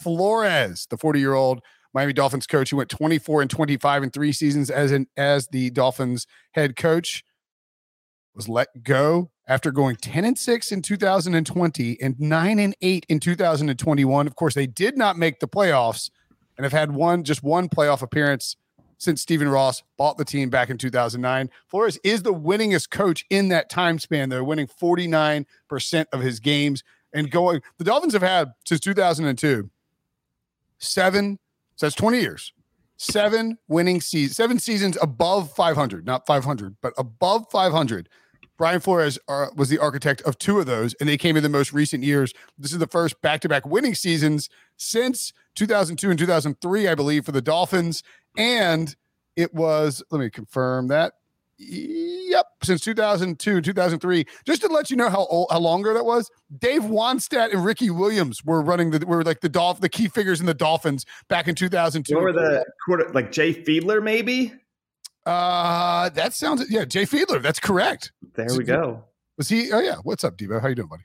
Flores, the 40 year old Miami Dolphins coach who went 24 and 25 in three seasons as an as the Dolphins head coach, was let go after going 10 and 6 in 2020 and 9 and 8 in 2021. Of course, they did not make the playoffs and have had one just one playoff appearance since Stephen Ross bought the team back in 2009. Flores is the winningest coach in that time span. They're winning 49% of his games and going. The Dolphins have had since 2002 seven, so that's 20 years, seven winning seasons, seven seasons above 500, not 500, but above 500. Brian Flores uh, was the architect of two of those, and they came in the most recent years. This is the first back to back winning seasons since 2002 and 2003, I believe, for the Dolphins. And it was, let me confirm that. Yep, since 2002, 2003. Just to let you know how old, how longer that was. Dave Wannstedt and Ricky Williams were running the were like the Dolph the key figures in the Dolphins back in 2002. What were the quarter like Jay Fiedler maybe? Uh, that sounds yeah, Jay Fiedler. That's correct. There we go. Was he? Oh yeah. What's up, Debo? How you doing, buddy?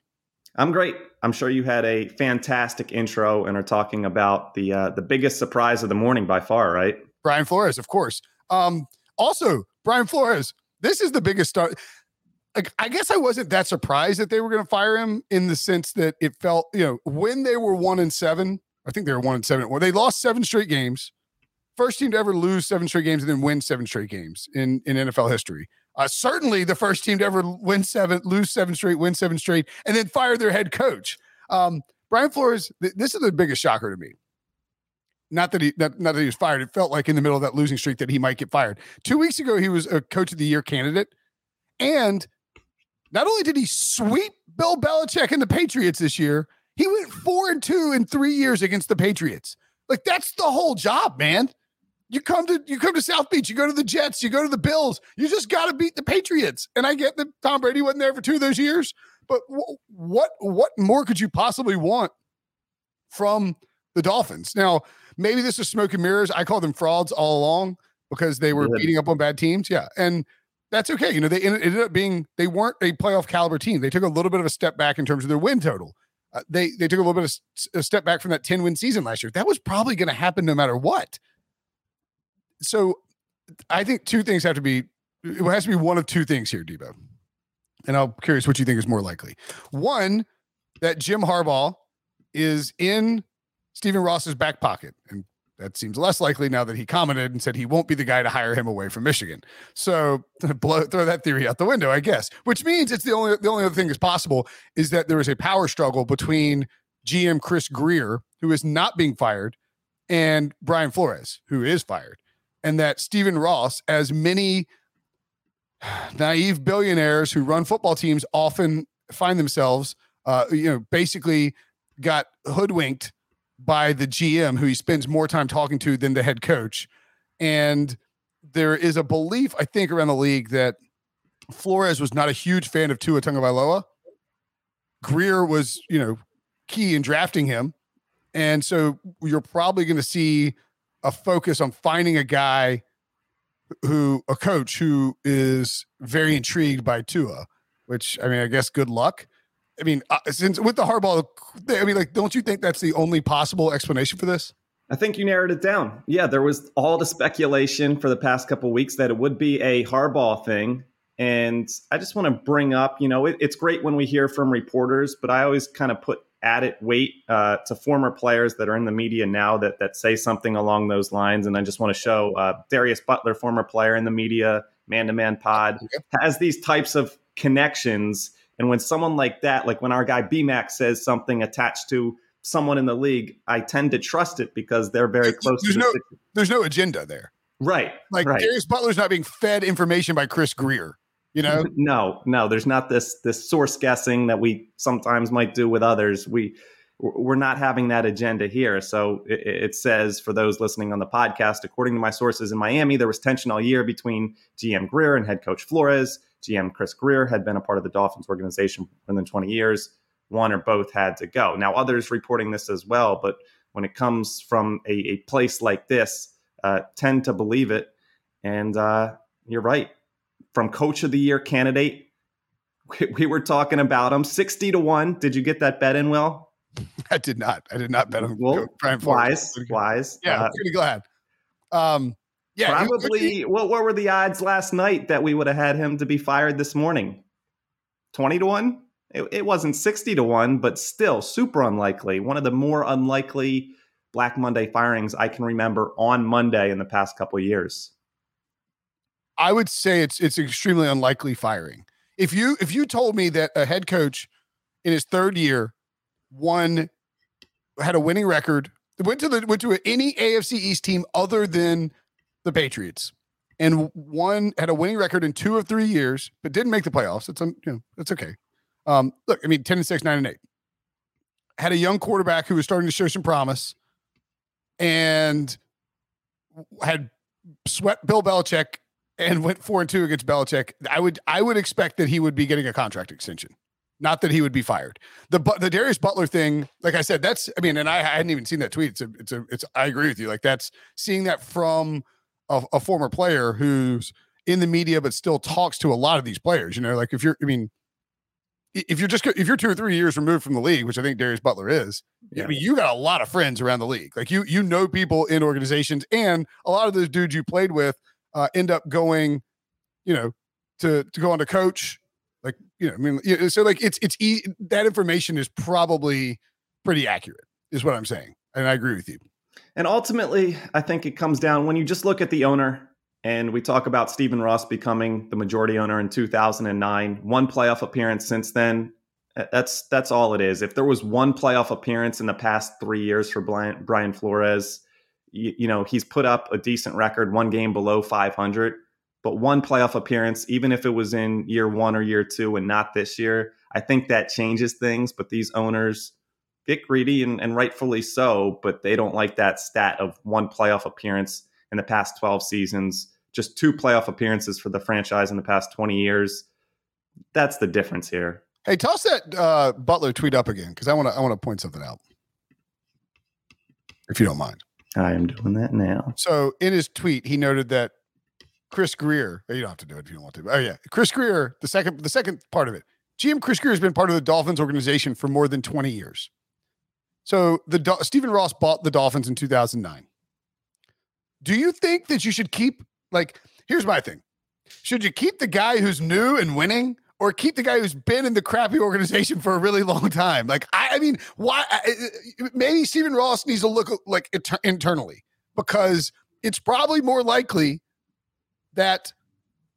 I'm great. I'm sure you had a fantastic intro and are talking about the uh, the biggest surprise of the morning by far, right? Brian Flores, of course. Um, also, Brian Flores, this is the biggest star. I guess I wasn't that surprised that they were going to fire him in the sense that it felt, you know, when they were one and seven, I think they were one and seven, where they lost seven straight games. First team to ever lose seven straight games and then win seven straight games in, in NFL history. Uh, certainly the first team to ever win seven, lose seven straight, win seven straight, and then fire their head coach. Um, Brian Flores, th- this is the biggest shocker to me not that he not, not that he was fired. It felt like in the middle of that losing streak that he might get fired. Two weeks ago, he was a coach of the year candidate. And not only did he sweep Bill Belichick and the Patriots this year, he went four and two in three years against the Patriots. Like that's the whole job, man. You come to you come to South Beach, you go to the Jets, you go to the Bills. You just got to beat the Patriots. And I get that Tom Brady wasn't there for two of those years, but w- what what more could you possibly want from the Dolphins? Now, maybe this is smoke and mirrors. I call them frauds all along because they were beating up on bad teams. Yeah. And that's okay. You know, they ended up being, they weren't a playoff caliber team. They took a little bit of a step back in terms of their win total. Uh, they they took a little bit of a step back from that 10 win season last year. That was probably going to happen no matter what. So I think two things have to be, it has to be one of two things here, Debo. And I'm curious what you think is more likely. One, that Jim Harbaugh is in Stephen Ross's back pocket. And that seems less likely now that he commented and said he won't be the guy to hire him away from Michigan. So blow, throw that theory out the window, I guess. Which means it's the only the only other thing that's possible is that there is a power struggle between GM Chris Grier, who is not being fired, and Brian Flores, who is fired, and that Stephen Ross, as many naive billionaires who run football teams often find themselves, uh, you know, basically got hoodwinked by the GM who he spends more time talking to than the head coach. And there is a belief, I think, around the league that Flores was not a huge fan of Tua Tagovailoa. Grier was, you know, key in drafting him. And so you're probably going to see a focus on finding a guy who, a coach who is very intrigued by Tua, which I mean, I guess good luck. I mean, uh, since with the Harbaugh, I mean, like, don't you think that's the only possible explanation for this? I think you narrowed it down. Yeah, there was all the speculation for the past couple weeks that it would be a Harbaugh thing. And I just want to bring up, you know, it, it's great when we hear from reporters, but I always kind of put added weight uh, to former players that are in the media now that that say something along those lines. And I just want to show uh, Darius Butler, former player in the media, man to man pod, has these types of connections and when someone like that, like when our guy BMAC says something attached to someone in the league, I tend to trust it because they're very close there's to no, the There's no agenda there. Right. Like right. Darius Butler's not being fed information by Chris Grier. You know? no, no, there's not this this source guessing that we sometimes might do with others. We we're not having that agenda here. So it, it, says for those listening on the podcast, according to my sources in Miami, there was tension all year between GM Grier and head coach Flores. GM Chris Grier had been a part of the Dolphins organization for more than 20 years. One or both had to go. Now, others reporting this as well, but when it comes from a, a place like this, uh, tend to believe it. And uh, you're right. From coach of the year candidate, we, we were talking about him 60 to 1. Did you get that bet in, Will? I did not. I did not bet on well, Brian Wise, wise. Yeah, uh, pretty glad. Um, yeah, probably. what what were the odds last night that we would have had him to be fired this morning? Twenty to one. It, it wasn't sixty to one, but still super unlikely. One of the more unlikely Black Monday firings I can remember on Monday in the past couple years. I would say it's it's extremely unlikely firing. If you if you told me that a head coach in his third year won had a winning record, went to the went to any AFC East team other than the Patriots, and one had a winning record in two of three years, but didn't make the playoffs. It's you know it's okay. Um, look, I mean, ten and six, nine and eight. Had a young quarterback who was starting to show some promise, and had swept Bill Belichick and went four and two against Belichick. I would I would expect that he would be getting a contract extension. Not that he would be fired. The the Darius Butler thing, like I said, that's I mean, and I, I hadn't even seen that tweet. It's a, it's a, it's. I agree with you. Like that's seeing that from a, a former player who's in the media but still talks to a lot of these players. You know, like if you're, I mean, if you're just if you're two or three years removed from the league, which I think Darius Butler is, yeah. I mean, you got a lot of friends around the league. Like you you know people in organizations, and a lot of those dudes you played with uh, end up going, you know, to to go on to coach like, you know, I mean, so like it's it's e- that information is probably pretty accurate, is what I'm saying, and I agree with you. And ultimately, I think it comes down when you just look at the owner, and we talk about Stephen Ross becoming the majority owner in 2009, one playoff appearance since then. That's that's all it is. If there was one playoff appearance in the past three years for Brian, Flores, you, you know he's put up a decent record, one game below 500 but one playoff appearance, even if it was in year one or year two and not this year, I think that changes things. But these owners get greedy and, and rightfully so, but they don't like that stat of one playoff appearance in the past 12 seasons, just two playoff appearances for the franchise in the past 20 years. That's the difference here. Hey, toss that uh, Butler tweet up again because I want to I want to point something out, if you don't mind. I am doing that now. So in his tweet, he noted that Chris Grier. You don't have to do it if you don't want to. Oh yeah, Chris Grier. The second, the second part of it. GM Chris Grier has been part of the Dolphins organization for more than twenty years. So the Stephen Ross bought the Dolphins in two thousand nine. Do you think that you should keep like? Here's my thing: Should you keep the guy who's new and winning, or keep the guy who's been in the crappy organization for a really long time? Like, I, I mean, why? Maybe Stephen Ross needs to look like internally because it's probably more likely that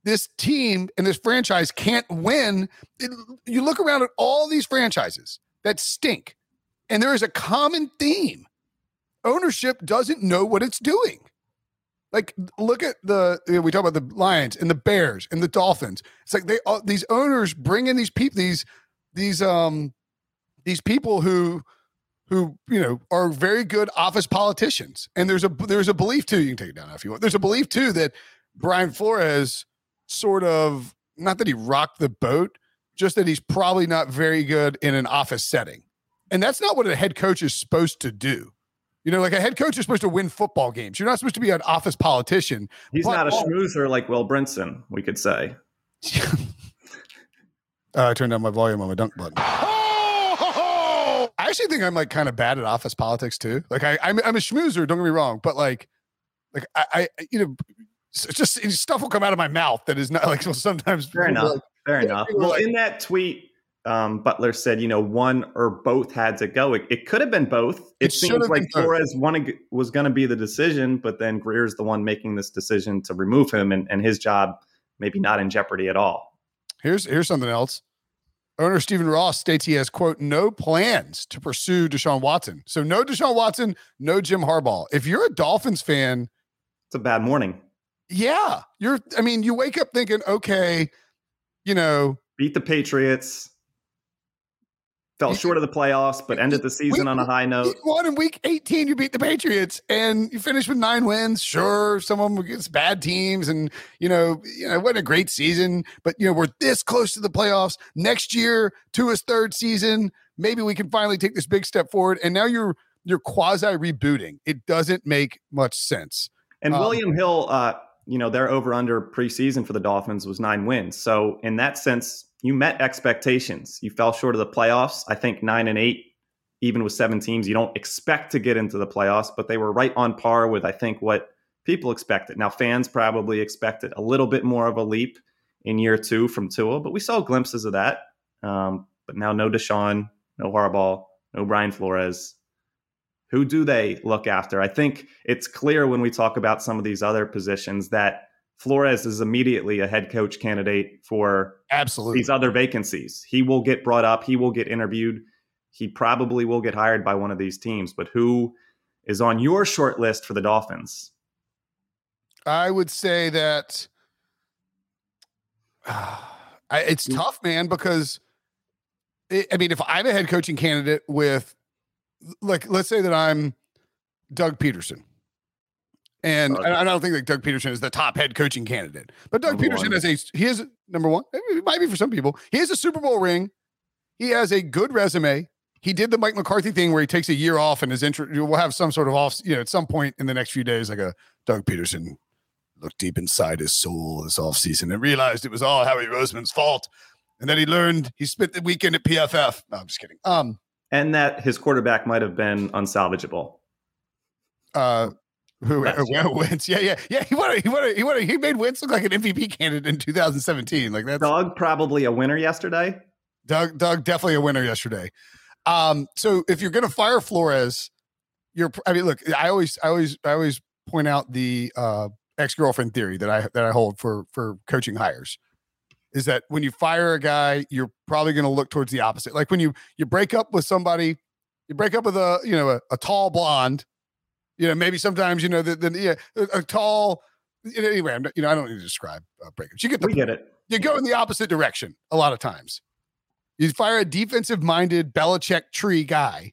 this team and this franchise can't win. It, you look around at all these franchises that stink, and there is a common theme ownership doesn't know what it's doing. Like, look at the you know, we talk about the Lions and the Bears and the Dolphins. It's like they all these owners bring in these people, these these um these people who who you know are very good office politicians. And there's a there's a belief too. You can take it down if you want. There's a belief too that Brian Flores sort of not that he rocked the boat, just that he's probably not very good in an office setting. And that's not what a head coach is supposed to do. You know, like a head coach is supposed to win football games. You're not supposed to be an office politician. He's but, not a schmoozer like Will Brinson, we could say. uh, I turned down my volume on my dunk button. I actually think I'm like kind of bad at office politics too. Like I, I'm, I'm a schmoozer. Don't get me wrong, but like, like I, I you know, just stuff will come out of my mouth that is not like so sometimes fair enough like, fair enough well like, in that tweet um, Butler said, you know, one or both had to go. It, it could have been both. It, it seems like Flores was going to be the decision, but then Grier's the one making this decision to remove him, and, and his job maybe not in jeopardy at all. Here's here's something else. Owner Stephen Ross states he has quote no plans to pursue Deshaun Watson. So no Deshaun Watson, no Jim Harbaugh. If you're a Dolphins fan, it's a bad morning. Yeah. You're, I mean, you wake up thinking, okay, you know, beat the Patriots. Fell short of the playoffs, but ended the season week, on a high note. Week One in week 18, you beat the Patriots and you finish with nine wins. Sure, some of them against bad teams, and you know, you know, it wasn't a great season, but you know, we're this close to the playoffs. Next year, to his third season, maybe we can finally take this big step forward. And now you're you're quasi rebooting. It doesn't make much sense. And um, William Hill, uh, you know, their over under preseason for the Dolphins was nine wins. So in that sense, you met expectations. You fell short of the playoffs. I think nine and eight, even with seven teams, you don't expect to get into the playoffs, but they were right on par with I think what people expected. Now fans probably expected a little bit more of a leap in year two from Tua, but we saw glimpses of that. Um, but now no Deshaun, no Harbaugh, no Brian Flores. Who do they look after? I think it's clear when we talk about some of these other positions that Flores is immediately a head coach candidate for absolutely these other vacancies. He will get brought up, he will get interviewed, he probably will get hired by one of these teams. But who is on your short list for the Dolphins? I would say that uh, it's tough, man, because it, I mean, if I'm a head coaching candidate with like let's say that I'm Doug Pederson. And okay. I don't think that Doug Pederson is the top head coaching candidate, but Doug number Pederson one. is a he is number one. It might be for some people. He has a Super Bowl ring. He has a good resume. He did the Mike McCarthy thing where he takes a year off and his interest. We'll have some sort of off, you know, at some point in the next few days, like a Doug Pederson looked deep inside his soul this offseason and realized it was all Howie Roseman's fault. And then he learned he spent the weekend at PFF. No, I'm just kidding. Um, and that his quarterback might have been unsalvageable. Uh, Wentz? Yeah, yeah, yeah. He wanted, he wanted, he wanted, he made Wentz look like an MVP candidate in 2017. Like that. Doug probably a winner yesterday. Doug, Doug definitely a winner yesterday. Um, so if you're gonna fire Flores, you're. I mean, look, I always, I always, I always point out the uh, ex girlfriend theory that I that I hold for for coaching hires is that when you fire a guy, you're probably going to look towards the opposite. Like when you you break up with somebody, you break up with a you know a, a tall blonde, you know maybe sometimes you know the, the yeah a, a tall. Anyway, I'm, you know I don't need to describe uh, breakups. You get the we get it. You go in the opposite direction a lot of times. You fire a defensive minded Belichick tree guy,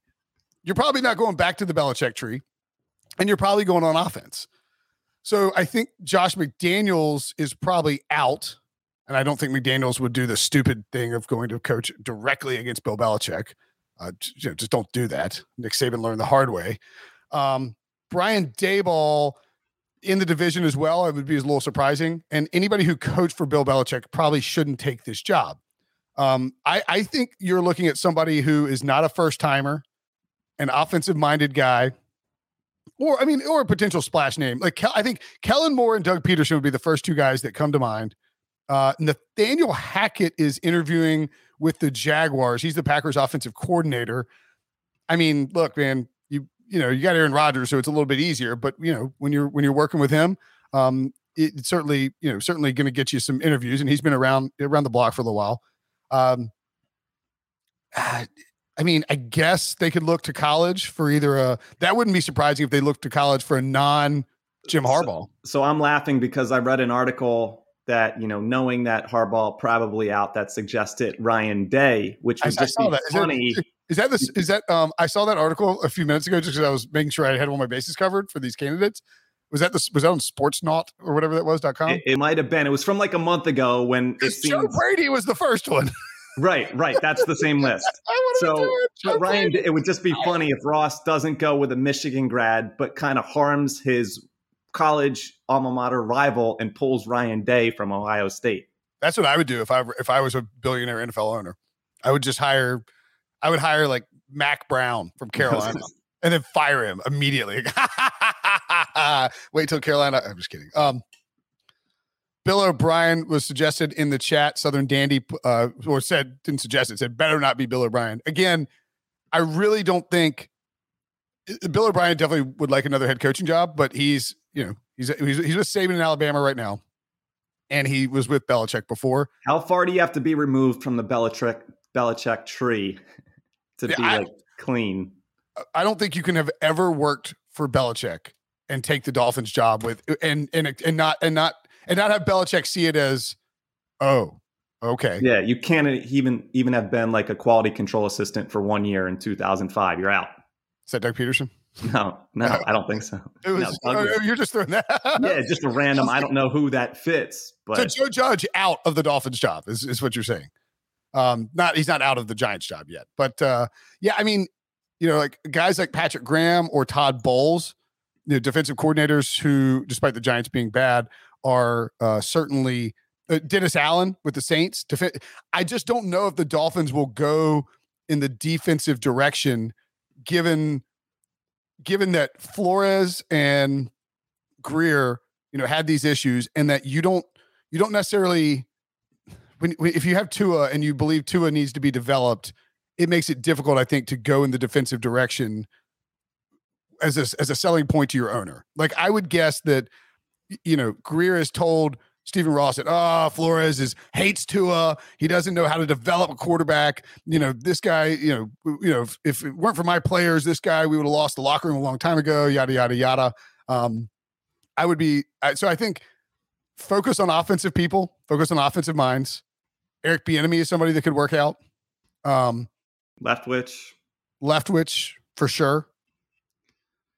you're probably not going back to the Belichick tree, and you're probably going on offense. So I think Josh McDaniels is probably out and I don't think McDaniels would do the stupid thing of going to coach directly against Bill Belichick. Uh, you know, just don't do that. Nick Saban learned the hard way. Um, Brian Daboll in the division as well, it would be a little surprising. And anybody who coached for Bill Belichick probably shouldn't take this job. Um, I, I think you're looking at somebody who is not a first timer, an offensive minded guy, or I mean, or a potential splash name. Like I think Kellen Moore and Doug Pederson would be the first two guys that come to mind. Uh, Nathaniel Hackett is interviewing with the Jaguars. He's the Packers offensive coordinator. I mean, look, man, you know you got Aaron Rodgers, so it's a little bit easier. But you know when you're when you're working with him, um, it's certainly you know certainly going to get you some interviews, and he's been around around the block for a little while. Um, I mean, I guess they could look to college for either a. That wouldn't be surprising if they looked to college for a non Jim Harbaugh. So, so I'm laughing because I read an article that you know knowing that Harbaugh probably out that suggested Ryan Day, which was I, just I funny. Is that this? Is that um? I saw that article a few minutes ago just because I was making sure I had all my bases covered for these candidates. Was that the was that on Sportsnaut or whatever that was dot com? It, it might have been. It was from like a month ago when it seems, Joe Brady was the first one. right, right. That's the same list. so Ryan, it would just be funny if Ross doesn't go with a Michigan grad, but kind of harms his college alma mater rival and pulls Ryan Day from Ohio State. That's what I would do if I if I was a billionaire NFL owner. I would just hire I would hire like Mack Brown from Carolina and then fire him immediately. Wait till Carolina. I'm just kidding. Um, Bill O'Brien was suggested in the chat. Southern Dandy, uh, or said didn't suggest it. Said better not be Bill O'Brien again. I really don't think Bill O'Brien definitely would like another head coaching job, but he's you know, he's he's he's with Saban in Alabama right now, and he was with Belichick before. How far do you have to be removed from the Belichick Belichick tree to be I, like clean? I don't think you can have ever worked for Belichick and take the Dolphins job with and and and not and not and not have Belichick see it as, oh, Okay. Yeah, you can't even even have been like a quality control assistant for one year in 2005. You're out. Is that Doug Pederson? No, no, I don't think so. It was, no, oh, you're just throwing that. yeah, just a random. I don't know who that fits, but so Joe Judge out of the Dolphins job is, is what you're saying. Um, not he's not out of the Giants job yet, but uh, yeah, I mean, you know, like guys like Patrick Graham or Todd Bowles, the defensive coordinators who, despite the Giants being bad, are uh, certainly uh, Dennis Allen with the Saints. Defi- I just don't know if the Dolphins will go in the defensive direction, given given that Flores and Grier, you know, had these issues, and that you don't you don't necessarily when, when if you have Tua and you believe Tua needs to be developed, it makes it difficult, I think, to go in the defensive direction as a, as a selling point to your owner. Like I would guess that you know Grier has told Stephen Ross that oh Flores is hates Tua. He doesn't know how to develop a quarterback. You know this guy. You know you know if, if it weren't for my players, this guy we would have lost the locker room a long time ago. Yada yada yada. Um, I would be so I think focus on offensive people, focus on offensive minds. Eric Bieniemy is somebody that could work out. Um, Leftwich, Leftwich for sure.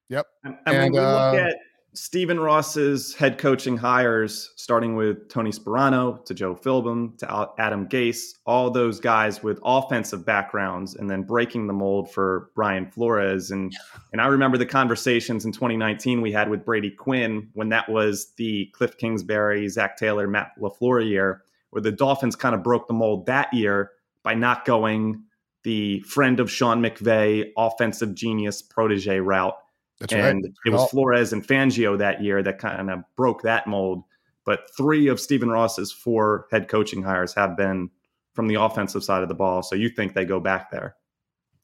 Yep. And, and, and when we uh, look at Stephen Ross's head coaching hires, starting with Tony Sparano to Joe Philbin to Adam Gase, all those guys with offensive backgrounds, and then breaking the mold for Brian Flores. And and I remember the conversations in 2019 we had with Brady Quinn when that was the Cliff Kingsbury, Zac Taylor, Matt LaFleur year, where the Dolphins kind of broke the mold that year by not going the friend of Sean McVay, offensive genius protege route that's and right. it was Flores and Fangio that year that kind of broke that mold. But three of Stephen Ross's four head coaching hires have been from the offensive side of the ball. So you think they go back there?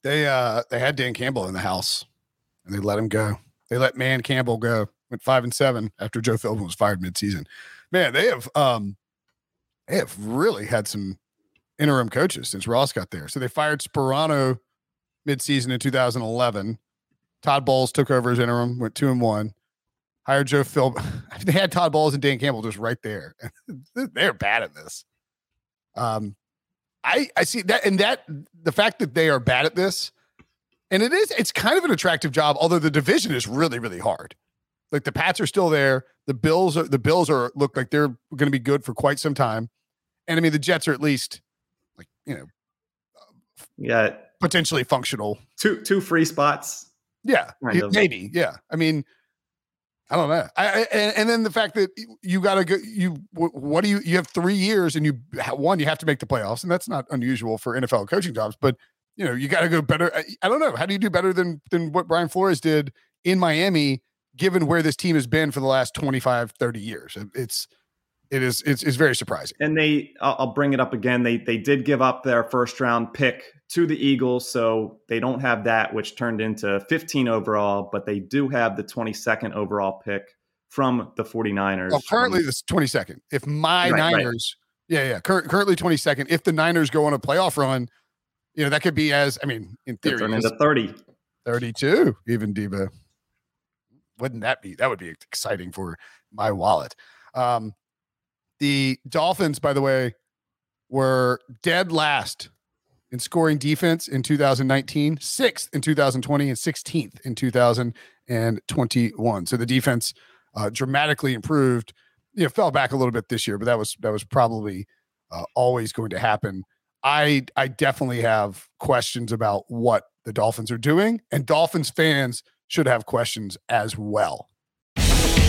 They uh they had Dan Campbell in the house and they let him go. They let Man Campbell go. Went five and seven after Joe Philbin was fired midseason. Man, they have um they have really had some interim coaches since Ross got there. So they fired Sparano midseason in 2011. Todd Bowles took over as interim, went two and one. Hired Joe Phil. they had Todd Bowles and Dan Campbell just right there. They're bad at this. Um, I I see that, and that the fact that they are bad at this, and it is it's kind of an attractive job. Although the division is really really hard. Like the Pats are still there. The Bills are the Bills are look like they're going to be good for quite some time. And I mean the Jets are at least like you know, yeah, potentially functional. Two two free spots yeah, maybe. Yeah, I mean, I don't know. I, I and, and, then the fact that you got to go. You what do you? You have three years, and you one you have to make the playoffs, and that's not unusual for NFL coaching jobs. But you know, you got to go better. I, I don't know. How do you do better than than what Brian Flores did in Miami, given where this team has been for the last 25, 30 years? It's it is it's, it's very surprising. And they, I'll, bring it up again. They they did give up their first round pick to the Eagles, so they don't have that, which turned into 15 overall, but they do have the 22nd overall pick from the 49ers. Well, currently this 22nd. If my right, Niners, right. yeah, yeah, cur- currently 22nd. If the Niners go on a playoff run, you know that could be as I mean, in theory, turn into 30, 32, even Debo. Wouldn't that be? That would be exciting for my wallet. Um, the Dolphins, by the way, were dead last in scoring defense in 2019, sixth in 2020, and 16th in 2021. So the defense uh, dramatically improved. You know, fell back a little bit this year, but that was that was probably uh, always going to happen. I I definitely have questions about what the Dolphins are doing, and Dolphins fans should have questions as well.